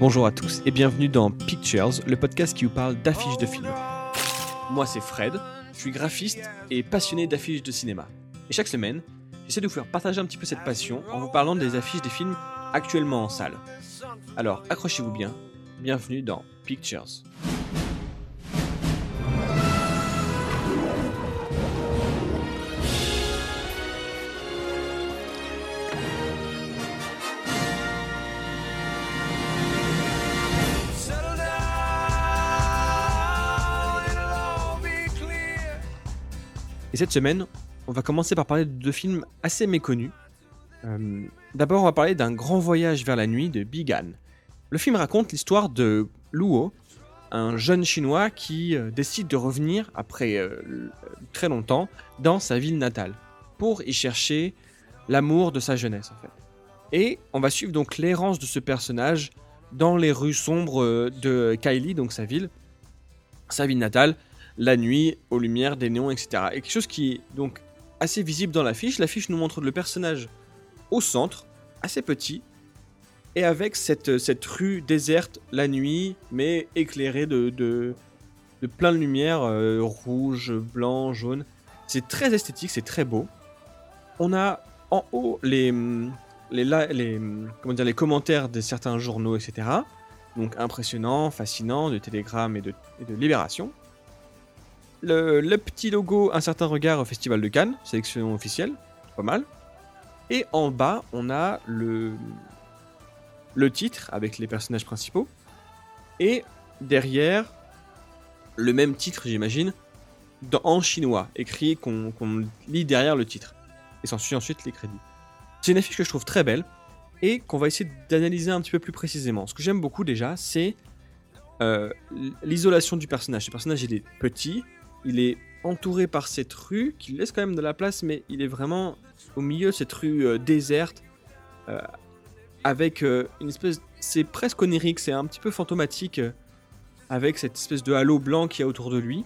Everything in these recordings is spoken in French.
Bonjour à tous et bienvenue dans Pictures, le podcast qui vous parle d'affiches de films. Moi c'est Fred, je suis graphiste et passionné d'affiches de cinéma. Et chaque semaine, j'essaie de vous faire partager un petit peu cette passion en vous parlant des affiches des films actuellement en salle. Alors accrochez-vous bien, bienvenue dans Pictures. Et cette semaine, on va commencer par parler de deux films assez méconnus. Euh, D'abord, on va parler d'un grand voyage vers la nuit de Bigan. Le film raconte l'histoire de Luo, un jeune chinois qui euh, décide de revenir après euh, très longtemps dans sa ville natale pour y chercher l'amour de sa jeunesse. Et on va suivre donc l'errance de ce personnage dans les rues sombres de Kylie, donc sa ville, sa ville natale, la nuit, aux lumières, des néons, etc. Et quelque chose qui est donc assez visible dans l'affiche. L'affiche nous montre le personnage au centre, assez petit, et avec cette, cette rue déserte la nuit, mais éclairée de, de, plein de lumière, euh, rouge, blanc, jaune. C'est très esthétique, c'est très beau. On a en haut les, les, les, comment dire, les commentaires de certains journaux, etc. Donc impressionnant, fascinant, de Télégramme et de, et de Libération. Le, le petit logo Un certain regard au Festival de Cannes, sélection officielle, pas mal. Et en bas, on a le, le titre avec les personnages principaux. Et derrière, le même titre, j'imagine, en chinois, écrit qu'on lit derrière le titre. Et s'ensuit ensuite les crédits. C'est une affiche que je trouve très belle et qu'on va essayer d'analyser un petit peu plus précisément. Ce que j'aime beaucoup déjà, c'est euh, l'isolation du personnage. Ce personnage, il est petit, il est entouré par cette rue qui laisse quand même de la place, mais il est vraiment au milieu de cette rue euh, déserte, euh, avec euh, une espèce. C'est presque onirique, c'est un petit peu fantomatique, avec cette espèce de halo blanc qu'il y a autour de lui.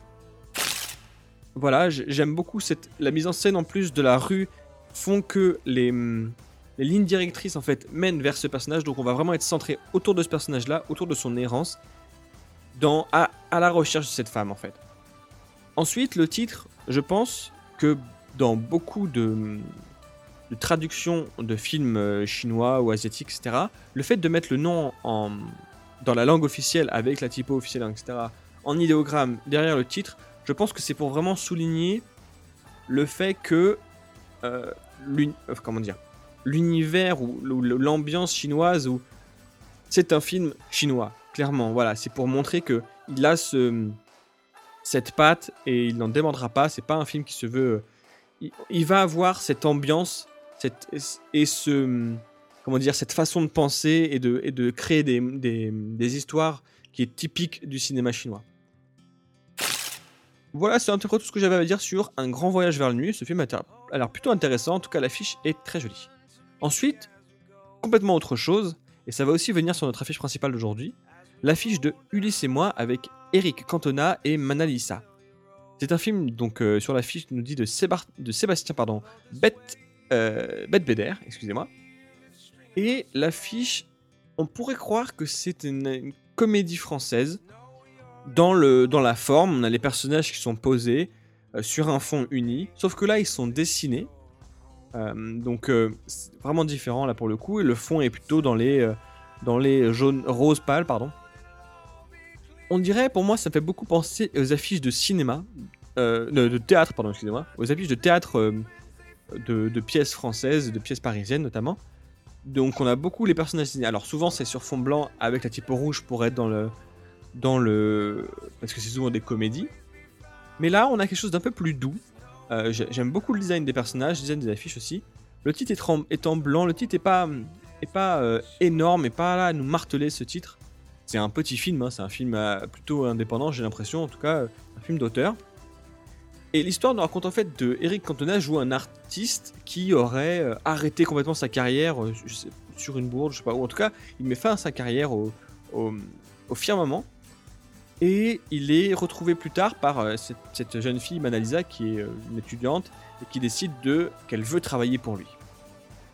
Voilà, j'aime beaucoup cette, la mise en scène en plus de la rue font que les, hum, les lignes directrices en fait mènent vers ce personnage, donc on va vraiment être centré autour de ce personnage-là, autour de son errance, dans, à, à la recherche de cette femme en fait. Ensuite, le titre, je pense que dans beaucoup de, traductions de films euh, chinois ou asiatiques, etc., le fait de mettre le nom en, dans la langue officielle avec la typo officielle, etc., en idéogramme derrière le titre, je pense que c'est pour vraiment souligner le fait que euh, euh, l'univers ou ou l'ambiance chinoise ou c'est un film chinois clairement voilà c'est pour montrer que il a ce cette patte et il n'en demandera pas c'est pas un film qui se veut il, il va avoir cette ambiance cette et ce comment dire cette façon de penser et de, de créer des, des, histoires qui est typique du cinéma chinois voilà, c'est un peu tout ce que j'avais à dire sur Un grand voyage vers la nuit. Ce film a l'air plutôt intéressant, en tout cas l'affiche est très jolie. Ensuite, complètement autre chose, et ça va aussi venir sur notre affiche principale d'aujourd'hui, l'affiche de Ulysse et moi avec Eric Cantona et Manalisa. C'est un film, donc euh, sur l'affiche, nous dit de, de Sébastien pardon, Bette, euh, Bédère, excusez-moi. Et l'affiche, on pourrait croire que c'est une, comédie française, dans, le, dans la forme, on a les personnages qui sont posés euh, sur un fond uni, sauf que là ils sont dessinés. Euh, donc c'est vraiment différent là pour le coup, et le fond est plutôt dans les, dans les jaunes, roses pâles, pardon. On dirait, pour moi, ça fait beaucoup penser aux affiches de cinéma, euh, de, théâtre, pardon, excusez-moi, aux affiches de théâtre euh, de, pièces françaises, de pièces parisiennes notamment. Donc on a beaucoup les personnages. Alors souvent c'est sur fond blanc avec la typo rouge pour être dans le, dans le. Parce que c'est souvent des comédies. Mais là, on a quelque chose d'un peu plus doux. Euh, j'ai- J'aime beaucoup le design des personnages, le design des affiches aussi. Le titre en blanc, le titre est pas, énorme, et pas là à nous marteler ce titre. C'est un petit film, hein, c'est un film euh, plutôt indépendant, j'ai l'impression, en tout cas, euh, un film d'auteur. Et l'histoire nous raconte en fait de Eric Cantona joue un artiste qui aurait euh, arrêté complètement sa carrière sur une bourde, je sais pas, ou en tout cas, il met fin à sa carrière au, au, firmament. Et il est retrouvé plus tard par cette, jeune fille, Manalisa, qui est une étudiante, et qui décide de qu'elle veut travailler pour lui.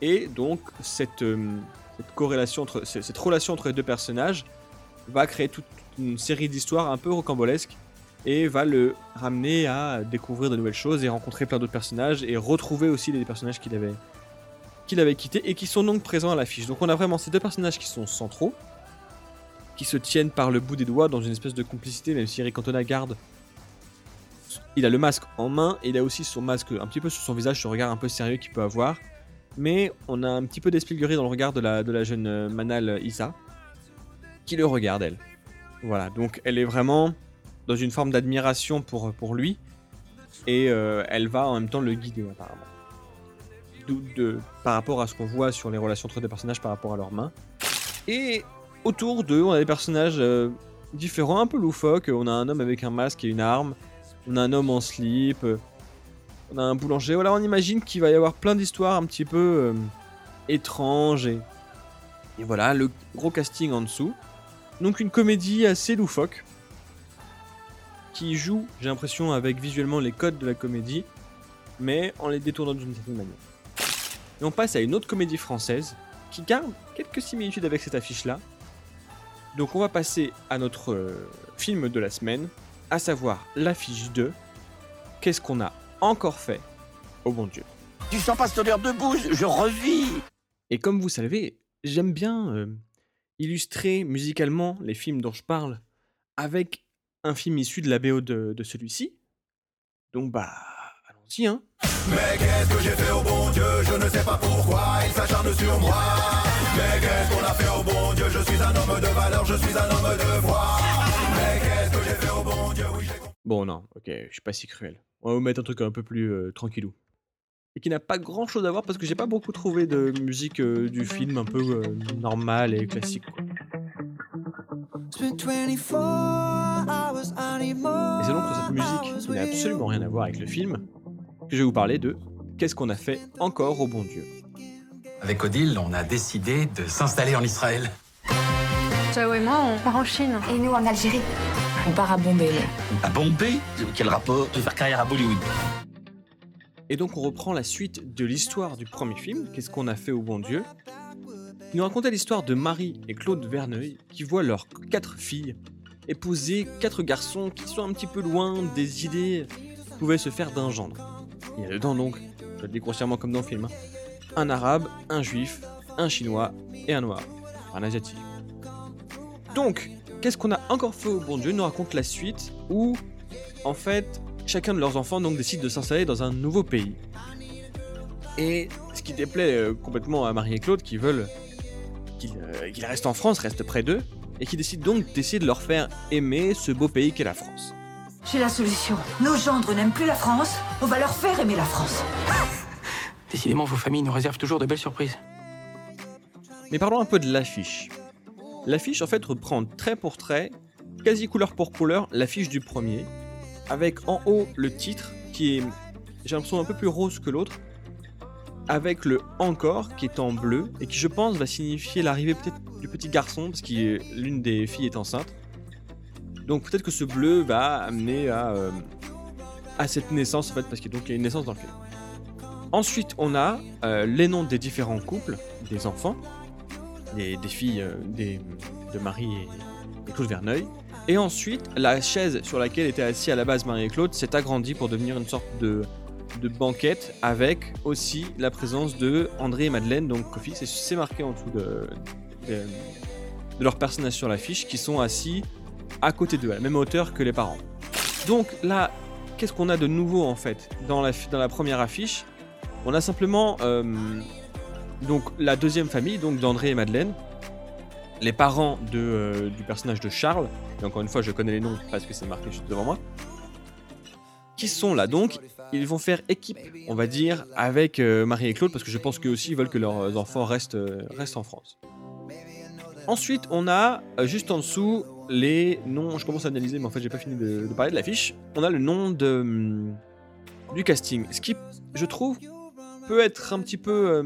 Et donc, cette corrélation entre cette relation entre les deux personnages va créer toute une série d'histoires un peu rocambolesques et va le ramener à découvrir de nouvelles choses et rencontrer plein d'autres personnages et retrouver aussi les personnages qu'il avait qu'il avait quittés et qui sont donc présents à l'affiche. Donc on a vraiment ces deux personnages qui sont centraux, qui se tiennent par le bout des doigts dans une espèce de complicité, même si Eric Cantona garde. Il a le masque en main et il a aussi son masque un petit peu sur son visage, ce regard un peu sérieux qu'il peut avoir. Mais on a un petit peu d'Espilguerie dans le regard de la, de la jeune euh, Manal Isa, qui le regarde elle. Voilà, donc elle est vraiment dans une forme d'admiration pour, pour lui, et euh, elle va en même temps le guider apparemment. De, par rapport à ce qu'on voit sur les relations entre des personnages par rapport à leurs mains. Et autour d'eux, on a des personnages euh, différents, un peu loufoques. On a un homme avec un masque et une arme. On a un homme en slip. on a un boulanger. Voilà, on imagine qu'il va y avoir plein d'histoires un petit peu euh, étranges. Et, et voilà, le gros casting en dessous. Donc une comédie assez loufoque qui joue, j'ai l'impression, avec visuellement les codes de la comédie, mais en les détournant d'une certaine manière. Et on passe à une autre comédie française qui garde quelques similitudes avec cette affiche-là. Donc on va passer à notre euh, film de la semaine, à savoir l'affiche 2. Qu'est-ce qu'on a encore fait au bon Dieu? Tu sens pas cette odeur de bouse Je revis Et comme vous savez, j'aime bien euh, illustrer musicalement les films dont je parle avec un film issu de la BO de, celui-ci. Donc bah, allons-y hein. Mais qu'est-ce que j'ai fait au bon Dieu? Je ne sais pas pourquoi il s'acharne sur moi. Mais qu'est-ce qu'on a fait au bon Dieu? Je suis un homme de valeur, je suis un homme de foi. Mais qu'est-ce que j'ai fait au bon Dieu? Oui, Bon non, ok, je suis pas si cruel. On va vous mettre un truc un peu plus euh, tranquillou. Et qui n'a pas grand chose à voir parce que j'ai pas beaucoup trouvé de musique euh, du film un peu euh, normale et classique. Quoi. Et c'est donc cette musique qui n'a absolument rien à voir avec le film que je vais vous parler de Qu'est-ce qu'on a fait encore au bon Dieu? Avec Odile, on a décidé de s'installer en Israël. Ciao et moi, on part en Chine. Et nous en Algérie. On part à Bombay. À Bombay? Quel rapport? De faire carrière à Bollywood Et donc on reprend la suite de l'histoire du premier film, Qu'est-ce qu'on a fait au bon Dieu il nous racontait l'histoire de Marie et Claude Verneuil qui voient leurs quatre filles épouser quatre garçons qui sont un petit peu loin des idées qui pouvaient se faire d'un gendre. Il y a dedans donc, je le dis grossièrement comme dans le film, hein, un arabe, un juif, un chinois et un noir, un asiatique. Donc, qu'est-ce qu'on a encore fait au bon Dieu? Nous raconte la suite où, en fait, chacun de leurs enfants donc décide de s'installer dans un nouveau pays. Et ce qui déplaît euh, complètement à Marie et Claude qui veulent euh, qu'il reste en France, reste près d'eux, et qui décide donc d'essayer de leur faire aimer ce beau pays qu'est la France. J'ai la solution. Nos gendres n'aiment plus la France, on va leur faire aimer la France. Décidément, vos familles nous réservent toujours de belles surprises. Mais parlons un peu de l'affiche. L'affiche, en fait, reprend trait pour trait, quasi couleur pour couleur, l'affiche du premier, avec en haut le titre qui est, j'ai l'impression, un peu plus rose que l'autre, avec le encore qui est en bleu et qui je pense va signifier l'arrivée peut-être du petit garçon parce que l'une des filles est enceinte. Donc peut-être que ce bleu va amener à, euh, cette naissance en fait parce qu'il y a une naissance dans le film. Ensuite on a euh, les noms des différents couples, des enfants, des, filles euh, des, de Marie et, et Claude Verneuil. Et ensuite la chaise sur laquelle était assis à la base Marie et Claude s'est agrandie pour devenir une sorte de de banquette avec aussi la présence de André et Madeleine, donc Kofi, c'est marqué en dessous de, de, leurs personnages sur l'affiche qui sont assis à côté d'eux, à la même hauteur que les parents. Donc là, qu'est-ce qu'on a de nouveau en fait dans la, dans la première affiche? On a simplement euh, donc la deuxième famille, donc d'André et Madeleine, les parents de, euh, du personnage de Charles, et encore une fois je connais les noms parce que c'est marqué juste devant moi, qui sont là donc ils vont faire équipe, on va dire, avec euh, Marie et Claude, parce que je pense qu'eux aussi ils veulent que leurs enfants restent, euh, restent en France. Ensuite, on a euh, juste en dessous les noms. Je commence à analyser, mais en fait, j'ai pas fini de, parler de l'affiche. On a le nom de, hum, du casting. Ce qui, je trouve, peut être un petit peu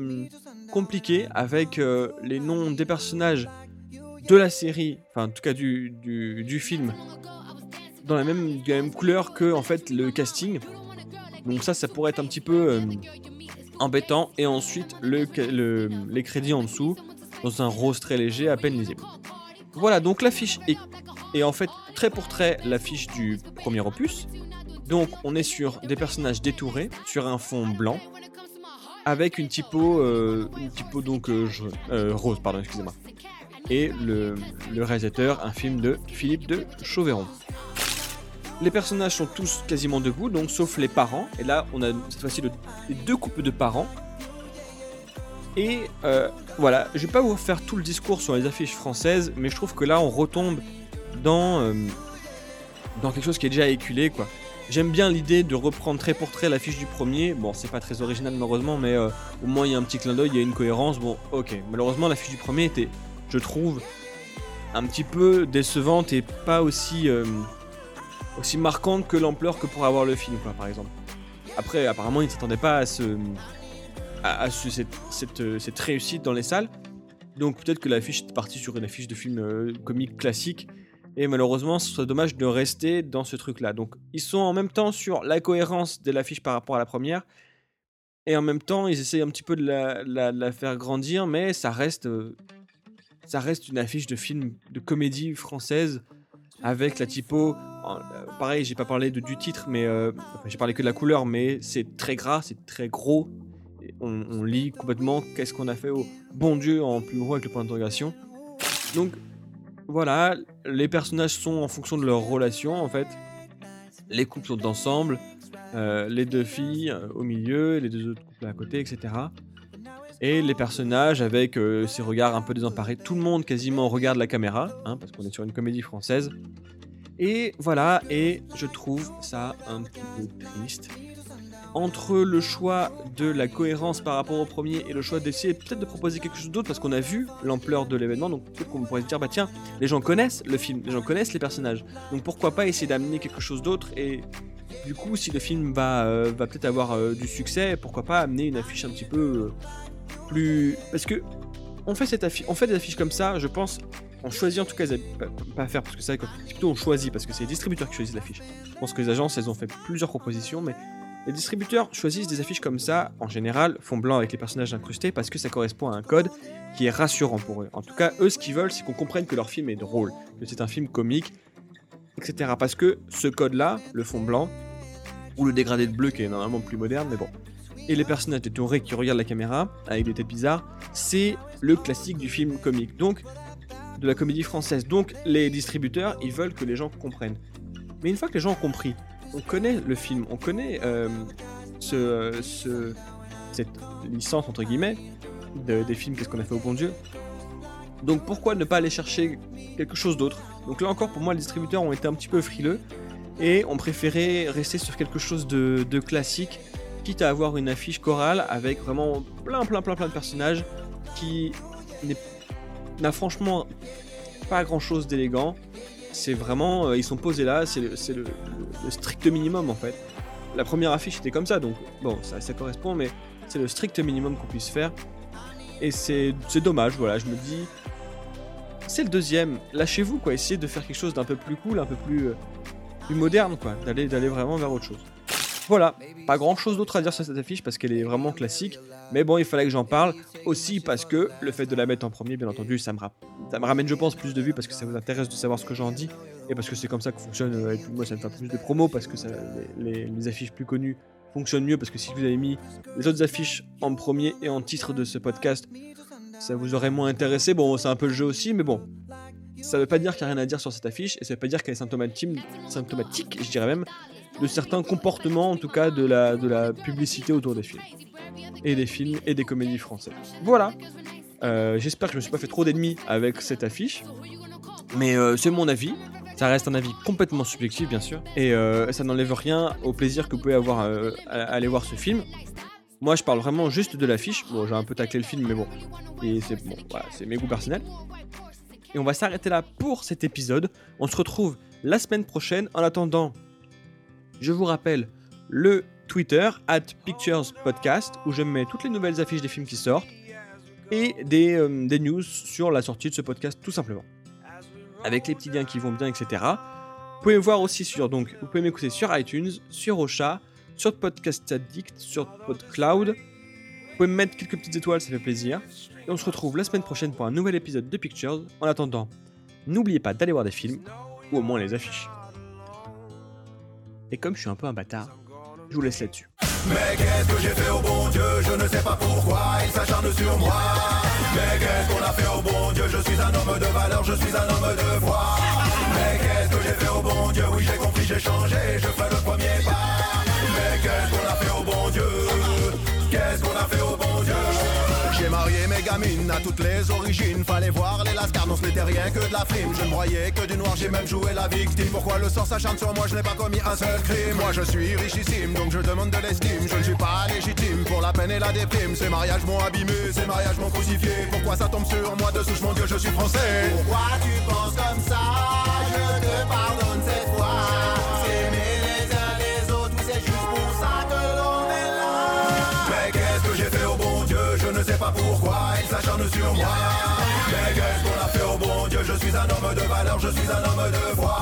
compliqué avec les noms des personnages de la série, enfin, en tout cas du, du, film, dans la même, couleur que en fait le casting. Donc ça, ça pourrait être un petit peu euh, embêtant. Et ensuite, le, les crédits en dessous dans un rose très léger, à peine lisible. Voilà, donc l'affiche est, est en fait très pour trait l'affiche du premier opus. Donc on est sur des personnages détourés, sur un fond blanc, avec une typo, euh, typo donc euh, rose, pardon, excusez-moi. Et le, réalisateur, un film de Philippe de Chauvéron. Les personnages sont tous quasiment debout, donc sauf les parents. Et là, on a cette fois-ci le- les deux couples de parents. Et euh, voilà, je vais pas vous faire tout le discours sur les affiches françaises, mais je trouve que là, on retombe dans, euh, dans quelque chose qui est déjà éculé, quoi. J'aime bien l'idée de reprendre trait pour trait l'affiche du premier. Bon, c'est pas très original malheureusement, mais euh, au moins il y a un petit clin d'œil, il y a une cohérence. Bon, ok. Malheureusement, l'affiche du premier était, je trouve, un petit peu décevante et pas aussi, euh, aussi marquante que l'ampleur que pourrait avoir le film, quoi, par exemple. Après, apparemment, ils ne s'attendaient pas à, ce, à, à ce- cette, euh, cette réussite dans les salles. Donc peut-être que l'affiche est partie sur une affiche de film euh, comique classique. Et malheureusement, ce serait dommage de rester dans ce truc-là. Donc, ils sont en même temps sur la cohérence de l'affiche par rapport à la première. Et en même temps, ils essayent un petit peu de la, faire grandir, mais ça reste, ça reste une affiche de film de comédie française avec la typo. euh, pareil, j'ai pas parlé du titre, mais euh, j'ai parlé que de la couleur, mais c'est très gras, c'est très gros. On, lit complètement qu'est-ce qu'on a fait au bon Dieu en plus gros avec le point d'interrogation. Donc voilà, les personnages sont en fonction de leur relation en fait. Les couples sont ensemble, euh, les deux filles au milieu, les deux autres couples à côté, etc. Et les personnages avec euh, ces regards un peu désemparés. Tout le monde quasiment regarde la caméra, hein, parce qu'on est sur une comédie française. Et voilà, et je trouve ça un petit peu triste. Entre le choix de la cohérence par rapport au premier et le choix d'essayer peut-être de proposer quelque chose d'autre parce qu'on a vu l'ampleur de l'événement, donc peut-être qu'on pourrait se dire bah tiens, les gens connaissent le film, les gens connaissent les personnages, donc pourquoi pas essayer d'amener quelque chose d'autre et du coup si le film va, euh, peut-être avoir euh, du succès, pourquoi pas amener une affiche un petit peu euh, plus... Parce que on fait, cette affiche, on fait des affiches comme ça, je pense, on choisit en tout cas, pas, pas faire parce que c'est plutôt on choisit parce que c'est les distributeurs qui choisissent l'affiche. Je pense que les agences elles ont fait plusieurs propositions, mais les distributeurs choisissent des affiches comme ça, en général, fond blanc avec les personnages incrustés, parce que ça correspond à un code qui est rassurant pour eux. En tout cas, eux, ce qu'ils veulent, c'est qu'on comprenne que leur film est drôle, que c'est un film comique, etc. Parce que ce code-là, le fond blanc, ou le dégradé de bleu qui est normalement plus moderne, mais bon, et les personnages détourés qui regardent la caméra, avec des têtes bizarres, c'est le classique du film comique. Donc, de la comédie française. Donc, les distributeurs, ils veulent que les gens comprennent. Mais une fois que les gens ont compris, on connaît le film, on connaît euh, ce, ce- cette licence entre guillemets de- des films Qu'est-ce qu'on a fait au bon Dieu. Donc pourquoi ne pas aller chercher quelque chose d'autre? Donc là encore pour moi les distributeurs ont été un petit peu frileux et ont préféré rester sur quelque chose de classique, quitte à avoir une affiche chorale avec vraiment plein plein plein plein de personnages qui n'a franchement pas grand chose d'élégant c'est vraiment, euh, ils sont posés là, c'est le, strict minimum en fait. La première affiche était comme ça, donc bon, ça, correspond, mais c'est le strict minimum qu'on puisse faire. Et c'est dommage, voilà, je me dis, c'est le deuxième, lâchez-vous quoi, essayez de faire quelque chose d'un peu plus cool, un peu plus, euh, plus moderne quoi, d'aller vraiment vers autre chose. Voilà, pas grand chose d'autre à dire sur cette affiche parce qu'elle est vraiment classique, mais bon, il fallait que j'en parle aussi parce que le fait de la mettre en premier, bien entendu, ça me, ça me ramène, je pense, plus de vues parce que ça vous intéresse de savoir ce que j'en dis et parce que c'est comme ça que fonctionne. euh, et moi, ça me fait plus de promos parce que ça, les, les- les affiches plus connues fonctionnent mieux parce que si vous avez mis les autres affiches en premier et en titre de ce podcast, ça vous aurait moins intéressé. Bon, c'est un peu le jeu aussi, mais bon. Ça veut pas dire qu'il n'y a rien à dire sur cette affiche et ça veut pas dire qu'elle est symptomatique, symptomatique, je dirais même, de certains comportements, en tout cas de la, publicité autour des films. Et des films et des comédies françaises. Voilà. Euh, J'espère que je me suis pas fait trop d'ennemis avec cette affiche. Mais euh, c'est mon avis. Ça reste un avis complètement subjectif, bien sûr. Et euh, ça n'enlève rien au plaisir que vous pouvez avoir à, aller voir ce film. Moi, je parle vraiment juste de l'affiche. Bon, j'ai un peu taclé le film, mais bon. Et c'est mes goûts personnels. Et on va s'arrêter là pour cet épisode. On se retrouve la semaine prochaine. En attendant, je vous rappelle le Twitter, at Pictures Podcast, où je mets toutes les nouvelles affiches des films qui sortent et des, euh, des news sur la sortie de ce podcast, tout simplement. Avec les petits liens qui vont bien, etc. Vous pouvez voir aussi sur, donc, vous pouvez m'écouter sur iTunes, sur Ocha, sur Podcast Addict, sur PodCloud pouvez me mettre quelques petites étoiles, ça fait plaisir. Et on se retrouve la semaine prochaine pour un nouvel épisode de Pictures. En attendant, n'oubliez pas d'aller voir des films, ou au moins les affiches. Et comme je suis un peu un bâtard, je vous laisse là-dessus. Mais qu'est-ce que j'ai fait au bon Dieu? Je ne sais pas pourquoi il s'acharne sur moi. Mais qu'est-ce qu'on a fait au bon Dieu? Je suis un homme de valeur, je suis un homme de foi. Mais qu'est-ce que j'ai fait au bon Dieu? Oui, j'ai compris, j'ai changé, je fais le à toutes les origines. Fallait voir les lascars, non, ce rien que de la frime. Je ne voyais que du noir, j'ai même joué la victime. Pourquoi le sort s'acharne sur moi Je n'ai pas commis un seul crime? Moi, je suis richissime, donc je demande de l'estime. Je ne suis pas légitime pour la peine et la déprime. Ces mariages m'ont abîmé, ces mariages m'ont crucifié. Pourquoi ça tombe sur moi? De souche, mon Dieu, je suis français Pourquoi tu penses comme ça? Je te pardonne je suis un homme de foi.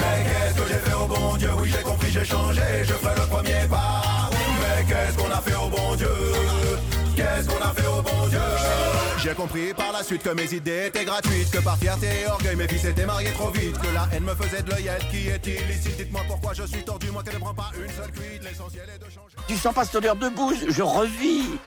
Mais qu'est-ce que j'ai fait au bon Dieu? Oui, j'ai compris, j'ai changé, je ferai le premier pas. Mais qu'est-ce qu'on a fait au bon Dieu? Qu'est-ce qu'on a fait au bon Dieu? J'ai compris par la suite que mes idées étaient gratuites Que par fierté et orgueil mes fils étaient mariés trop vite Que la haine me faisait de l'œillette. Qui est-il ici? Dites-moi pourquoi je suis tordu Moi qui ne prends pas une seule cuite. L'essentiel est de changer. Tu sens pas cette odeur de bouse Je revis